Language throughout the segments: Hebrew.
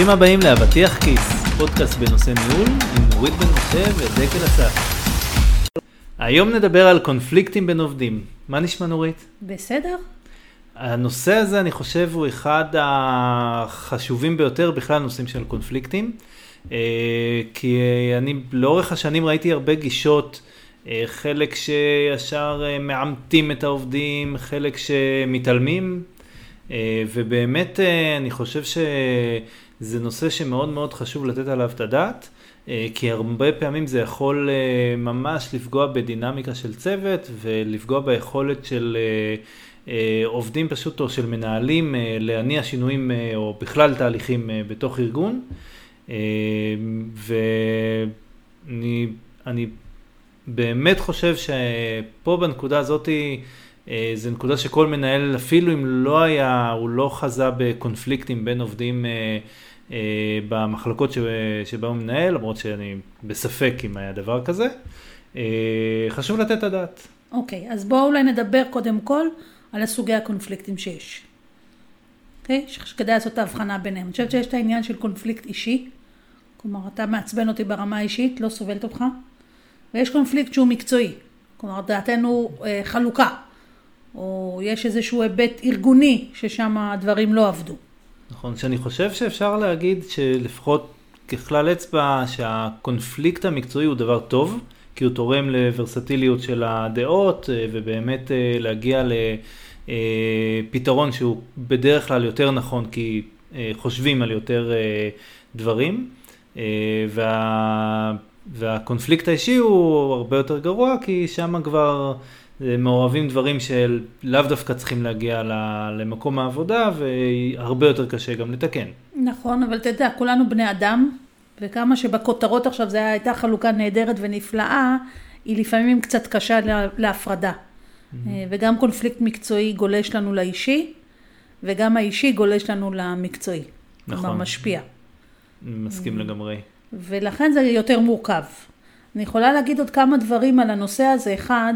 ברוכים הבאים לאבטיח כיס, פודקאסט בנושא ניהול עם נורית בן משה ודקל אסף. היום נדבר על קונפליקטים בין עובדים. מה נשמע נורית? בסדר. הנושא הזה אני חושב הוא אחד החשובים ביותר בכלל נושאים של קונפליקטים. אה, כי אני לאורך השנים ראיתי הרבה גישות, אה, חלק שישר אה, מעמתים את העובדים, חלק שמתעלמים, ובאמת אני חושב שזה נושא שמאוד מאוד חשוב לתת עליו את הדעת. כי הרבה פעמים זה יכול ממש לפגוע בדינמיקה של צוות ולפגוע ביכולת של עובדים פשוט או של מנהלים להניע שינויים או בכלל תהליכים בתוך ארגון. ואני באמת חושב שפה בנקודה הזאת אה, זה נקודה שכל מנהל, אפילו אם לא היה, הוא לא חזה בקונפליקטים בין עובדים אה, אה, במחלקות שבה הוא מנהל, למרות שאני בספק אם היה דבר כזה, חשוב לתת את הדעת. אוקיי, okay, אז בואו אולי נדבר קודם כל על הסוגי הקונפליקטים שיש. אוקיי? Okay? שכדאי לעשות את ההבחנה ביניהם. אני חושבת שיש את העניין של קונפליקט אישי, כלומר, אתה מעצבן אותי ברמה האישית, לא סובלת אותך, ויש קונפליקט שהוא מקצועי, כלומר, דעתנו חלוקה, או יש איזשהו היבט ארגוני ששם הדברים לא עבדו. נכון, שאני חושב שאפשר להגיד שלפחות ככלל אצבע שהקונפליקט המקצועי הוא דבר טוב, כי הוא תורם לוורסטיליות של הדעות אה, ובאמת אה, להגיע לפתרון אה, שהוא בדרך כלל יותר נכון כי חושבים על יותר דברים. וה, והקונפליקט האישי הוא הרבה יותר גרוע, כי שם כבר מעורבים דברים שלאו דווקא צריכים להגיע למקום העבודה, והרבה יותר קשה גם לתקן. נכון, אבל אתה יודע, כולנו בני אדם, וכמה שבכותרות עכשיו זו הייתה חלוקה נהדרת ונפלאה, היא לפעמים קצת קשה להפרדה. Mm-hmm. וגם קונפליקט מקצועי גולש לנו לאישי, וגם האישי גולש לנו למקצועי. נכון. כלומר, משפיע. מסכים mm. לגמרי. ולכן זה יותר מורכב. אני יכולה להגיד עוד כמה דברים על הנושא הזה. אחד,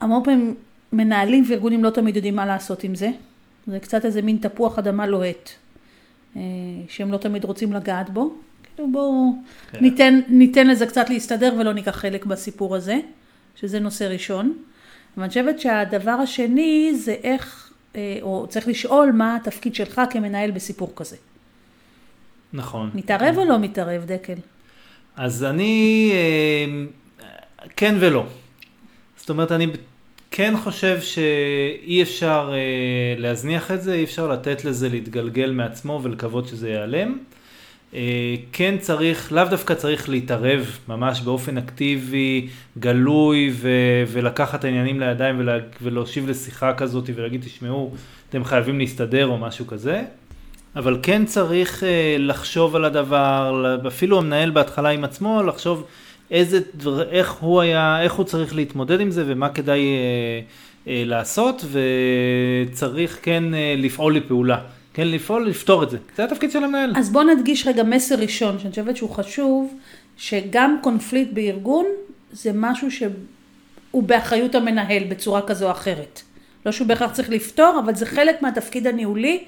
שהמון פעמים מנהלים וארגונים לא תמיד יודעים מה לעשות עם זה. זה קצת איזה מין תפוח אדמה לוהט, אה, שהם לא תמיד רוצים לגעת בו. כאילו בואו כן. ניתן, ניתן לזה קצת להסתדר ולא ניקח חלק בסיפור הזה, שזה נושא ראשון. אבל אני חושבת שהדבר השני זה איך אה, או צריך לשאול מה התפקיד שלך כמנהל בסיפור כזה. נכון. מתערב או לא מתערב, דקל? אז אני, אה, כן ולא. זאת אומרת, אני כן חושב שאי אפשר אה, להזניח את זה, אי אפשר לתת לזה להתגלגל מעצמו ולקוות שזה ייעלם. אה, כן צריך, לאו דווקא צריך להתערב ממש באופן אקטיבי, גלוי ו- ולקחת העניינים לידיים ולה- ולהושיב לשיחה כזאת ולהגיד תשמעו אתם חייבים להסתדר או משהו כזה, אבל כן צריך אה, לחשוב על הדבר, אפילו המנהל בהתחלה עם עצמו, לחשוב איזה דבר, איך הוא היה, איך הוא צריך להתמודד עם זה ומה כדאי אה, אה, לעשות וצריך כן לפעול לפעולה. כן, לפעול, לפתור את זה. זה התפקיד של המנהל. אז בוא נדגיש רגע מסר ראשון, שאני חושבת שהוא חשוב, שגם קונפליקט בארגון זה משהו שהוא באחריות המנהל בצורה כזו או אחרת. לא שהוא בהכרח צריך לפתור, אבל זה חלק מהתפקיד הניהולי,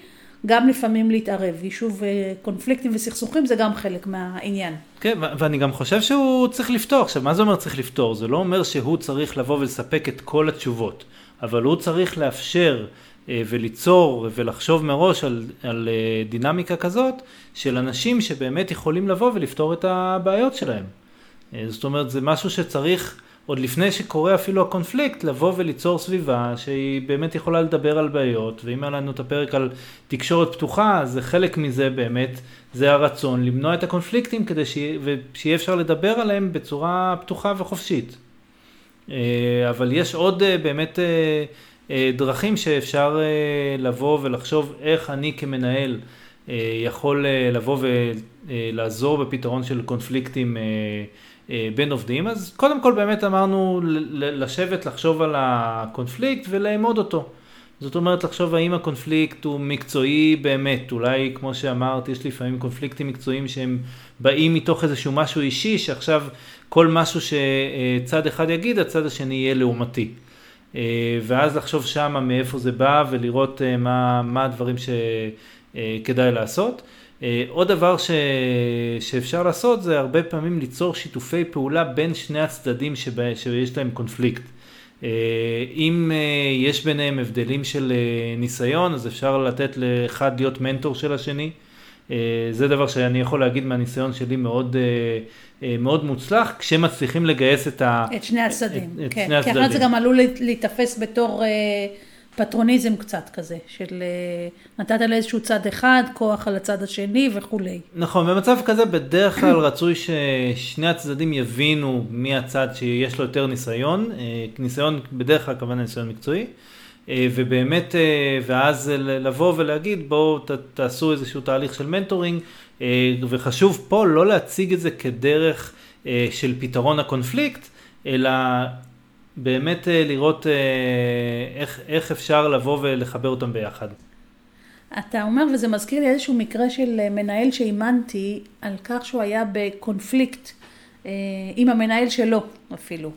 גם לפעמים להתערב. יישוב אה, קונפליקטים וסכסוכים זה גם חלק מהעניין. כן, ואני גם חושב שהוא צריך לפתור. עכשיו, מה זה אומר צריך לפתור? זה לא אומר שהוא צריך לבוא ולספק את כל התשובות, אבל הוא צריך לאפשר אה, וליצור ולחשוב מראש על, על אה, דינמיקה כזאת של אנשים שבאמת יכולים לבוא ולפתור את הבעיות שלהם. זאת אומרת, זה משהו שצריך, עוד לפני שקורה אפילו הקונפליקט, לבוא וליצור סביבה שהיא באמת יכולה לדבר על בעיות, ואם היה לנו את הפרק על תקשורת פתוחה, זה חלק מזה באמת, זה הרצון למנוע את הקונפליקטים כדי שיהיה אפשר לדבר עליהם בצורה פתוחה וחופשית. אבל יש עוד באמת אה, דרכים שאפשר אה, לבוא ולחשוב איך אני כמנהל אה, יכול לבוא ולעזור בפתרון של קונפליקטים בין עובדים. אז קודם כל באמת אמרנו לשבת, לחשוב על הקונפליקט ולאמוד אותו. זאת אומרת לחשוב האם הקונפליקט הוא מקצועי באמת, אולי כמו שאמרת, יש לפעמים קונפליקטים מקצועיים שהם באים מתוך איזשהו משהו אישי, שעכשיו כל משהו שצד אחד יגיד, הצד השני יהיה לעומתי. ואז לחשוב שמה מאיפה זה בא ולראות מה, מה הדברים שכדאי לעשות. עוד דבר ש... שאפשר לעשות זה הרבה פעמים ליצור שיתופי פעולה בין שני הצדדים שבה... שיש להם קונפליקט. אם יש ביניהם הבדלים של ניסיון, אז אפשר לתת לאחד להיות מנטור של השני. זה דבר שאני יכול להגיד מהניסיון שלי מאוד, מאוד מוצלח, כשמצליחים לגייס את, ה... את שני הצדדים. את, את כן. שני הצדדים. כי אחרת זה גם עלול להיתפס בתור פטרוניזם קצת כזה, של נתת לאיזשהו צד אחד, כוח על הצד השני וכולי. נכון, במצב כזה בדרך כלל רצוי ששני הצדדים יבינו מי הצד שיש לו יותר ניסיון, ניסיון בדרך כלל כמובן ניסיון מקצועי, ובאמת, ואז לבוא ולהגיד בואו תעשו איזשהו תהליך של mentoring, וחשוב פה לא להציג את זה כדרך של פתרון הקונפליקט, אלא באמת לראות איך, איך אפשר לבוא ולחבר אותם ביחד. אתה אומר, וזה מזכיר לי איזשהו מקרה של מנהל שאימנתי על כך שהוא היה בקונפליקט עם המנהל שלו אפילו.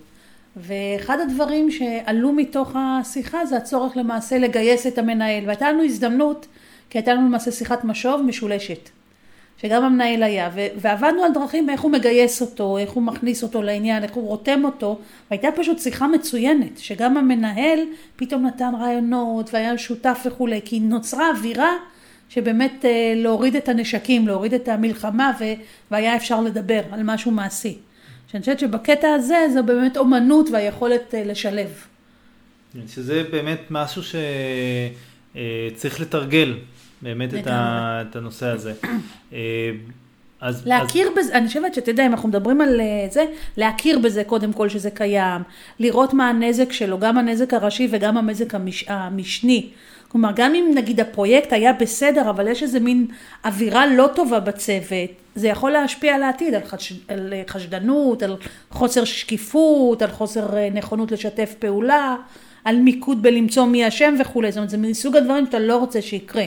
ואחד הדברים שעלו מתוך השיחה זה הצורך למעשה לגייס את המנהל. והייתה לנו הזדמנות, כי הייתה לנו למעשה שיחת משוב משולשת. שגם המנהל היה, ועבדנו על דרכים איך הוא מגייס אותו, איך הוא מכניס אותו לעניין, איך הוא רותם אותו, והייתה פשוט שיחה מצוינת, שגם המנהל פתאום נתן רעיונות והיה שותף וכולי, כי נוצרה אווירה שבאמת להוריד את הנשקים, להוריד את המלחמה, והיה אפשר לדבר על משהו מעשי. שאני חושבת שבקטע הזה זו באמת אומנות והיכולת לשלב. שזה באמת משהו שצריך לתרגל. באמת את, ה, את הנושא הזה. אז, להכיר אז... בזה, אני חושבת שאתה יודע, אם אנחנו מדברים על זה, להכיר בזה קודם כל שזה קיים, לראות מה הנזק שלו, גם הנזק הראשי וגם הנזק המש, המשני. כלומר, גם אם נגיד הפרויקט היה בסדר, אבל יש איזה מין אווירה לא טובה בצוות, זה יכול להשפיע על העתיד, על, חש, על חשדנות, על חוסר שקיפות, על חוסר נכונות לשתף פעולה, על מיקוד בלמצוא מי אשם וכולי. זאת אומרת, זה מסוג הדברים שאתה לא רוצה שיקרה.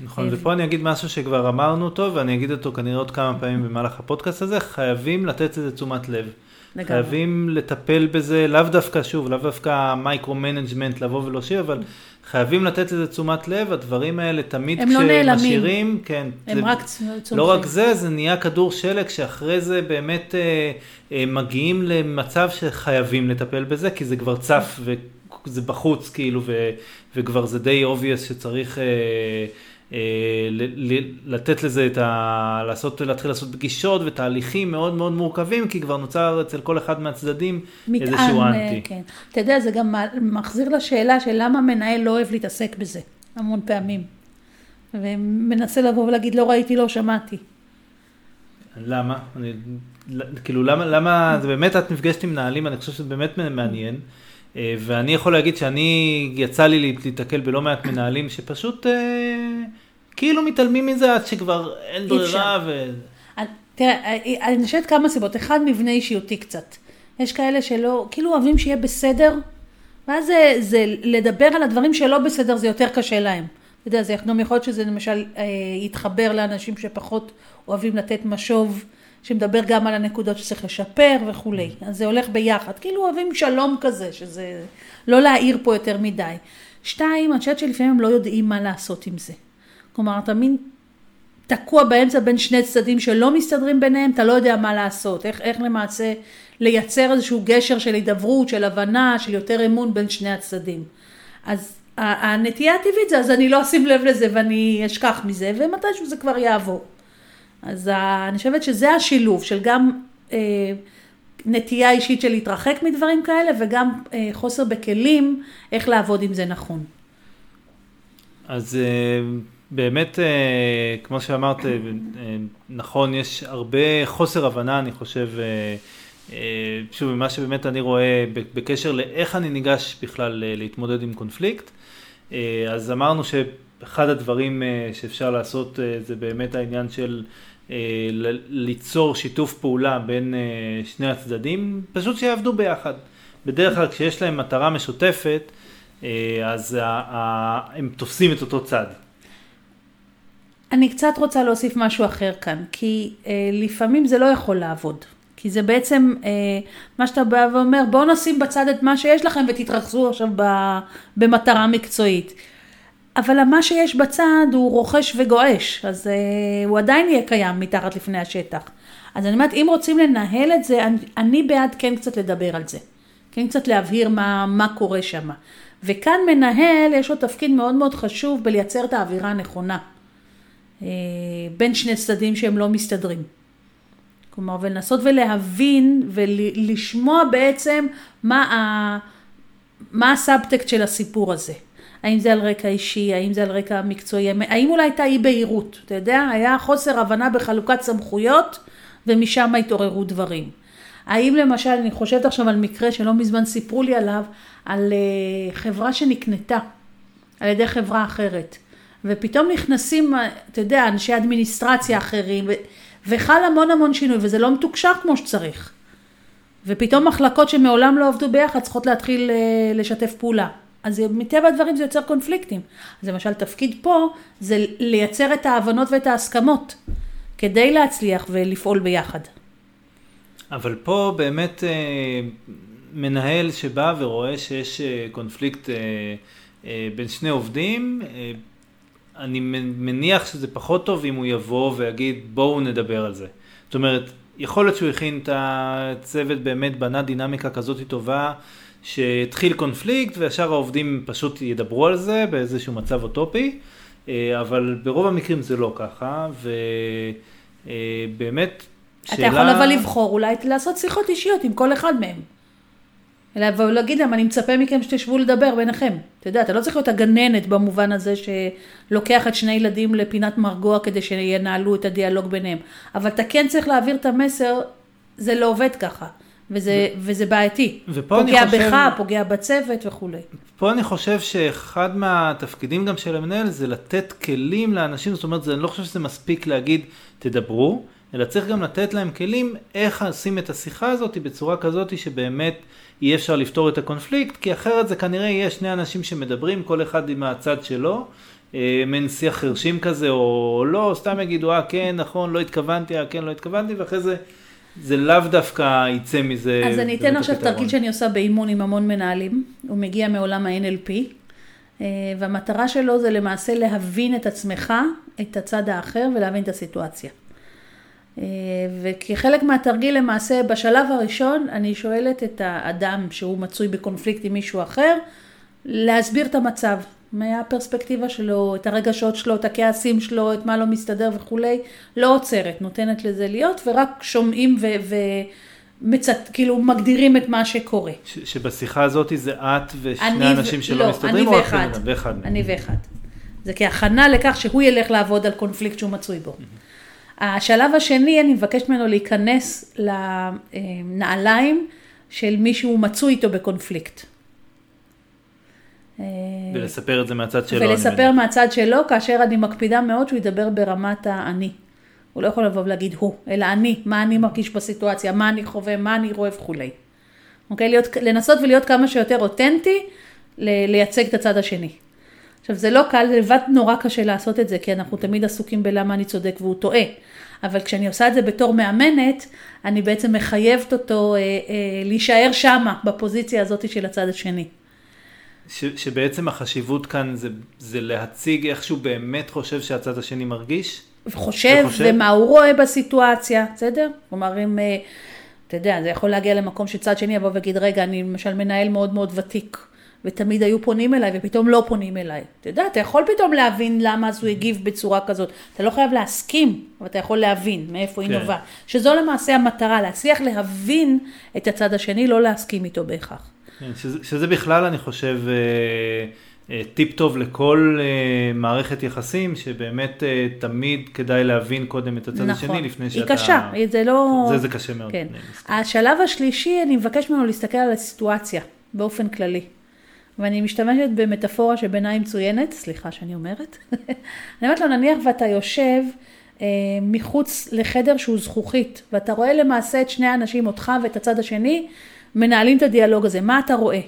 נכון, ופה אני אגיד משהו שכבר אמרנו אותו, ואני אגיד אותו כנראה עוד כמה פעמים במהלך הפודקאסט הזה, חייבים לתת לזה תשומת לב. לגמרי. חייבים לטפל בזה, לאו דווקא, שוב, לאו דווקא micro-management לבוא ולהושיב, אבל חייבים לתת לזה תשומת לב, הדברים האלה תמיד כשמשאירים, לא כן, הם זה, רק צומחים. לא רק זה, זה נהיה כדור שלג שאחרי זה באמת אה, אה, מגיעים למצב שחייבים לטפל בזה, כי זה כבר צף וזה בחוץ כאילו, ו, וכבר זה די obvious שצריך... אה, לתת לזה את ה... לעשות, להתחיל לעשות פגישות ותהליכים מאוד מאוד מורכבים, כי כבר נוצר אצל כל אחד מהצדדים מטען, איזשהו אנטי. כן. אתה יודע, זה גם מחזיר לשאלה של למה מנהל לא אוהב להתעסק בזה, המון פעמים. ומנסה לבוא ולהגיד, לא ראיתי, לא שמעתי. למה? אני, כאילו, למה, למה, זה באמת, את נפגשת עם מנהלים, אני חושב שזה באמת מעניין. ואני יכול להגיד שאני, יצא לי להתקל בלא מעט מנהלים שפשוט אה, כאילו מתעלמים מזה עד שכבר אין ברירה. ו... תראה, אני חושבת כמה סיבות. אחד, מבנה אישיותי קצת. יש כאלה שלא, כאילו אוהבים שיהיה בסדר, ואז זה, זה לדבר על הדברים שלא בסדר, זה יותר קשה להם. אתה יודע, זה גם יכול להיות שזה למשל אה, יתחבר לאנשים שפחות אוהבים לתת משוב. שמדבר גם על הנקודות שצריך לשפר וכולי. אז זה הולך ביחד, כאילו אוהבים שלום כזה, שזה לא להעיר פה יותר מדי. שתיים, אני חושבת שלפעמים הם לא יודעים מה לעשות עם זה. כלומר, אתה מין תקוע באמצע בין שני צדדים שלא מסתדרים ביניהם, אתה לא יודע מה לעשות, איך, איך למעשה לייצר איזשהו גשר של הידברות, של הבנה, של יותר אמון בין שני הצדדים. אז הנטייה הטבעית זה, אז אני לא אשים לב לזה ואני אשכח מזה, ומתישהו זה כבר יעבור. אז אני חושבת שזה השילוב של גם אה, נטייה אישית של להתרחק מדברים כאלה וגם אה, חוסר בכלים איך לעבוד עם זה נכון. אז אה, באמת, אה, כמו שאמרת, אה, אה, נכון, יש הרבה חוסר הבנה, אני חושב, שוב, ממה שבאמת אני רואה בקשר לאיך אני ניגש בכלל להתמודד עם קונפליקט. אז אמרנו שאחד הדברים שאפשר לעשות זה באמת העניין של ליצור שיתוף פעולה בין שני הצדדים, פשוט שיעבדו ביחד. בדרך כלל כשיש להם מטרה משותפת, אז הם תופסים את אותו צד. אני קצת רוצה להוסיף משהו אחר כאן, כי לפעמים זה לא יכול לעבוד. כי זה בעצם אה, מה שאתה בא ואומר, בואו נשים בצד את מה שיש לכם ותתרכזו עכשיו ב, במטרה מקצועית. אבל מה שיש בצד הוא רוכש וגועש, אז אה, הוא עדיין יהיה קיים מתחת לפני השטח. אז אני אומרת, אם רוצים לנהל את זה, אני, אני בעד כן קצת לדבר על זה. כן קצת להבהיר מה, מה קורה שם. וכאן מנהל, יש לו תפקיד מאוד מאוד חשוב בלייצר את האווירה הנכונה. אה, בין שני צדדים שהם לא מסתדרים. כלומר, ולנסות ולהבין ולשמוע בעצם מה, ה, מה הסאבטקט של הסיפור הזה. האם זה על רקע אישי, האם זה על רקע מקצועי, האם אולי הייתה אי בהירות, אתה יודע, היה חוסר הבנה בחלוקת סמכויות ומשם התעוררו דברים. האם למשל, אני חושבת עכשיו על מקרה שלא מזמן סיפרו לי עליו, על uh, חברה שנקנתה על ידי חברה אחרת, ופתאום נכנסים, אתה יודע, אנשי אדמיניסטרציה אחרים, ו- וחל המון המון שינוי, וזה לא מתוקשר כמו שצריך. ופתאום מחלקות שמעולם לא עבדו ביחד צריכות להתחיל uh, לשתף פעולה. אז מטבע הדברים זה יוצר קונפליקטים. אז למשל תפקיד פה זה לייצר את ההבנות ואת ההסכמות כדי להצליח ולפעול ביחד. אבל פה באמת אה, מנהל שבא ורואה שיש אה, קונפליקט אה, בין שני עובדים, אני מניח שזה פחות טוב אם הוא יבוא ויגיד בואו נדבר על זה. זאת אומרת, יכול להיות שהוא הכין את הצוות באמת, בנה דינמיקה כזאת טובה, שהתחיל קונפליקט וישר העובדים פשוט ידברו על זה באיזשהו מצב אוטופי, אבל ברוב המקרים זה לא ככה, ובאמת שאלה... אתה יכול אבל לבחור אולי לעשות שיחות אישיות עם כל אחד מהם. אלא ולהגיד להם, אני מצפה מכם שתשבו לדבר ביניכם. אתה יודע, אתה לא צריך להיות הגננת במובן הזה שלוקח את שני ילדים לפינת מרגוע כדי שינהלו את הדיאלוג ביניהם. אבל אתה כן צריך להעביר את המסר, זה לא עובד ככה. וזה, ו... וזה בעייתי. ופה פוגע אני חושב... בך, פוגע בצוות וכולי. פה אני חושב שאחד מהתפקידים גם של המנהל זה לתת כלים לאנשים, זאת אומרת, אני לא חושב שזה מספיק להגיד, תדברו, אלא צריך גם לתת להם כלים איך עושים את השיחה הזאת בצורה כזאת שבאמת אי אפשר לפתור את הקונפליקט, כי אחרת זה כנראה יהיה שני אנשים שמדברים, כל אחד עם הצד שלו, אה, מעין שיח חרשים כזה, או לא, סתם יגידו, אה כן, נכון, לא התכוונתי, אה כן, לא התכוונתי, ואחרי זה... זה לאו דווקא יצא מזה. אז אני אתן עכשיו תרגיל שאני עושה באימון עם המון מנהלים, הוא מגיע מעולם ה-NLP, אה, והמטרה שלו זה למעשה להבין את עצמך, את הצד האחר ולהבין את הסיטואציה. אה, וכחלק מהתרגיל למעשה, בשלב הראשון אני שואלת את האדם שהוא מצוי בקונפליקט עם מישהו אחר, להסביר את המצב, מהפרספקטיבה שלו, את הרגשות שלו, את הכעסים שלו, את מה לא מסתדר וכולי, לא עוצרת, נותנת לזה להיות, ורק שומעים ו... ו מצט, כאילו מגדירים את מה שקורה. ש, שבשיחה הזאת זה את ושני אנשים שלא לא, מסתדרים? אני ואחד. ואחד. אני ואחד. זה כהכנה לכך שהוא ילך לעבוד על קונפליקט שהוא מצוי בו. Mm-hmm. השלב השני, אני מבקשת ממנו להיכנס לנעליים של מי שהוא מצוי איתו בקונפליקט. ולספר את זה מהצד שלו. ולספר מהצד שלו, כאשר אני מקפידה מאוד שהוא ידבר ברמת האני. הוא לא יכול לבוא ולהגיד הוא, אלא אני, מה אני מרגיש בסיטואציה, מה אני חווה, מה אני רואה וכולי. אוקיי? להיות, לנסות ולהיות כמה שיותר אותנטי, לייצג את הצד השני. עכשיו זה לא קל, זה לבד נורא קשה לעשות את זה, כי אנחנו תמיד עסוקים בלמה אני צודק והוא טועה. אבל כשאני עושה את זה בתור מאמנת, אני בעצם מחייבת אותו אה, אה, להישאר שמה, בפוזיציה הזאת של הצד השני. ש, שבעצם החשיבות כאן זה, זה להציג איך שהוא באמת חושב שהצד השני מרגיש? חושב, וחושב, ומה הוא רואה בסיטואציה, בסדר? כלומר, אם, אה, אתה יודע, זה יכול להגיע למקום שצד שני יבוא ויגיד, רגע, אני למשל מנהל מאוד מאוד ותיק. ותמיד היו פונים אליי ופתאום לא פונים אליי. אתה יודע, אתה יכול פתאום להבין למה אז הוא הגיב בצורה כזאת. אתה לא חייב להסכים, אבל אתה יכול להבין מאיפה כן. היא נובעת. שזו למעשה המטרה, להצליח להבין את הצד השני, לא להסכים איתו בהכרח. כן, שזה, שזה בכלל, אני חושב, אה, אה, טיפ טוב לכל אה, מערכת יחסים, שבאמת תמיד כדאי להבין קודם את הצד נכון. השני לפני שאתה... היא קשה, זה לא... זה, זה קשה מאוד. כן. השלב השלישי, אני מבקש ממנו להסתכל על הסיטואציה באופן כללי. ואני משתמשת במטאפורה שבעיניי מצוינת, סליחה שאני אומרת. אני אומרת לו, נניח ואתה יושב אה, מחוץ לחדר שהוא זכוכית, ואתה רואה למעשה את שני האנשים, אותך ואת הצד השני, מנהלים את הדיאלוג הזה, מה אתה רואה?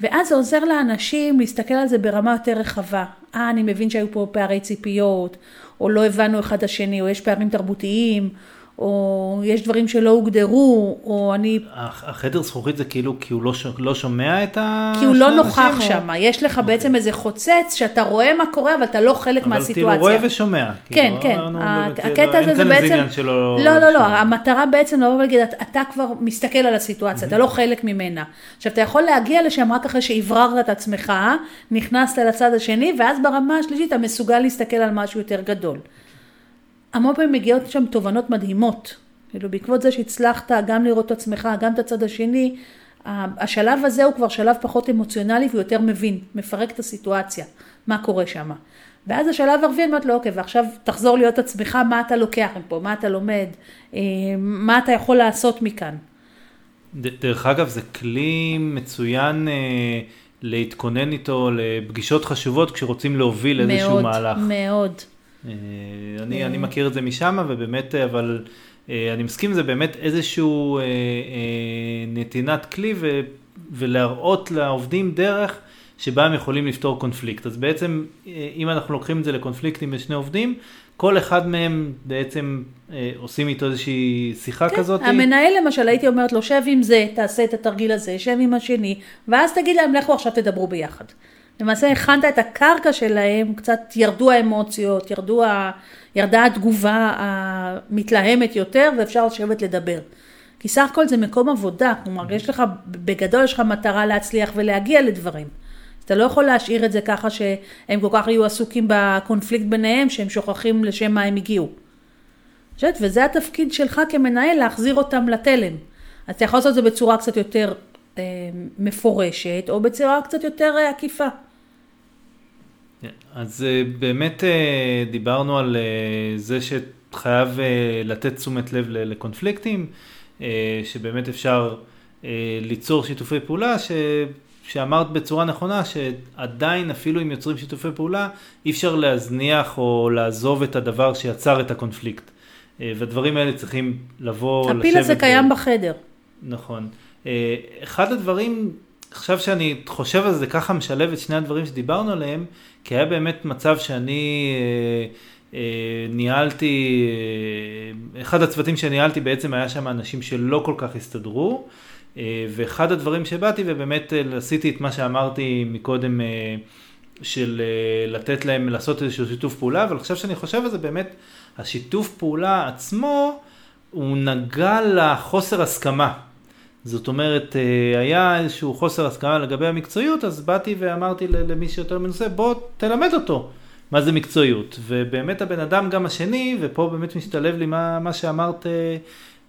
ואז זה עוזר לאנשים להסתכל על זה ברמה יותר רחבה. אה, אני מבין שהיו פה פערי ציפיות, או לא הבנו אחד את השני, או יש פערים תרבותיים, או יש דברים שלא הוגדרו, או אני... החדר זכוכית זה כאילו כי הוא לא, ש... לא שומע את ה... כי הוא לא נוכח או... שם, יש לך okay. אוקיי. בעצם איזה חוצץ שאתה רואה מה קורה, אבל אתה לא חלק אבל מהסיטואציה. אבל כאילו רואה ושומע. כן, כאילו, כן, הקטע הזה זה בעצם... שלא... לא, לא, לא, המטרה בעצם לבוא ולהגיד, אתה כבר מסתכל על הסיטואציה. אתה לא חלק ממנה. עכשיו, אתה יכול להגיע לשם רק אחרי שהבררת את עצמך, נכנסת לצד השני, ואז ברמה השלישית אתה מסוגל להסתכל על משהו יותר גדול. המון פעמים מגיעות שם תובנות מדהימות. כאילו בעקבות זה שהצלחת גם לראות את עצמך, גם את הצד השני, השלב הזה הוא כבר שלב פחות אמוציונלי ויותר מבין, מפרק את הסיטואציה, מה קורה שם. ואז השלב הרביעי, אני אומרת לו, אוקיי, ועכשיו תחזור להיות עצמך, מה אתה לוקח מפה, מה אתה לומד, אה, מה אתה יכול לעשות מכאן. דרך אגב, זה כלי מצוין אה, להתכונן איתו לפגישות חשובות כשרוצים להוביל איזשהו מאוד, מהלך. מאוד, מאוד. אה, אני, אני מכיר את זה משם, ובאמת, אבל אה, אני מסכים, זה באמת איזשהו אה, נתינת כלי ו, ולהראות לעובדים דרך שבה הם יכולים לפתור קונפליקט. אז בעצם, אם אנחנו לוקחים את זה לקונפליקטים בשני עובדים, כל אחד מהם בעצם אה, עושים איתו איזושהי שיחה כן, כזאת. המנהל למשל, הייתי אומרת לו, שב עם זה, תעשה את התרגיל הזה, שב עם השני, ואז תגיד להם, לכו עכשיו תדברו ביחד. למעשה הכנת את הקרקע שלהם, קצת ירדו האמוציות, ירדו ה... ירדה התגובה המתלהמת יותר ואפשר לשבת לדבר. כי סך הכל זה מקום עבודה, כלומר יש לך, בגדול יש לך מטרה להצליח ולהגיע לדברים. אתה לא יכול להשאיר את זה ככה שהם כל כך יהיו עסוקים בקונפליקט ביניהם, שהם שוכחים לשם מה הם הגיעו. וזה התפקיד שלך כמנהל, להחזיר אותם לתלם. אז אתה יכול לעשות את זה בצורה קצת יותר אה, מפורשת, או בצורה קצת יותר אה, עקיפה. אז אה, באמת אה, דיברנו על אה, זה שחייב לתת תשומת לב לקונפליקטים, שבאמת אפשר ליצור שיתופי פעולה, ש... שאמרת בצורה נכונה שעדיין אפילו אם יוצרים שיתופי פעולה אי אפשר להזניח או לעזוב את הדבר שיצר את הקונפליקט. והדברים האלה צריכים לבוא, לשבת. הפיל הזה קיים ו... בחדר. נכון. אחד הדברים עכשיו שאני חושב על זה, ככה משלב את שני הדברים שדיברנו עליהם, כי היה באמת מצב שאני אה, אה, ניהלתי, אה, אחד הצוותים שניהלתי בעצם היה שם אנשים שלא כל כך הסתדרו, אה, ואחד הדברים שבאתי ובאמת אה, עשיתי את מה שאמרתי מקודם, אה, של אה, לתת להם לעשות איזשהו שיתוף פעולה, אבל עכשיו שאני חושב על זה באמת, השיתוף פעולה עצמו, הוא נגע לחוסר הסכמה. זאת אומרת, אה, היה איזשהו חוסר הסכמה לגבי המקצועיות, אז באתי ואמרתי למי שיותר מנוסה, בוא תלמד אותו מה זה מקצועיות. ובאמת הבן אדם גם השני, ופה באמת משתלב לי מה, מה שאמרת, אה,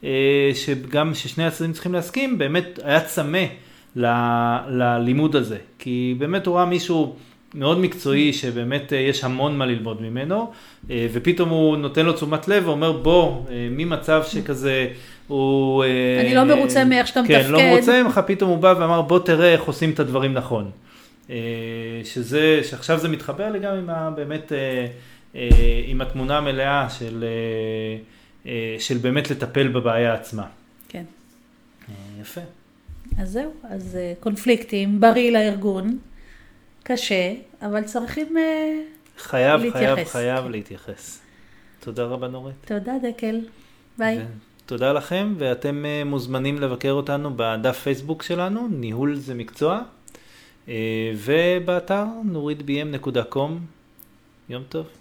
אה, שגם ששני הצדדים צריכים להסכים, באמת היה צמא ללימוד הזה. כי באמת הוא ראה מישהו... מאוד מקצועי, שבאמת יש המון מה ללמוד ממנו, ופתאום הוא נותן לו תשומת לב ואומר בוא, ממצב שכזה הוא... אני לא מרוצה מאיך שאתה מתפקד. כן, לא מרוצה ממך, פתאום הוא בא ואמר בוא תראה איך עושים את הדברים נכון. אה, שזה, שעכשיו זה מתחבר לי גם עם ה... באמת, אה, אה, עם התמונה המלאה של, של באמת לטפל בבעיה עצמה. כן. יפה. אז זהו, אז קונפליקטים, בריא לארגון, קשה, אבל צריכים חייב, להתייחס. חייב, חייב כן. להתייחס. תודה רבה נורית. תודה דקל, ביי. ו... תודה לכם, ואתם אה, מוזמנים לבקר אותנו בדף פייסבוק שלנו, ניהול זה מקצוע, אה, ובאתר נורידbm.com. יום טוב.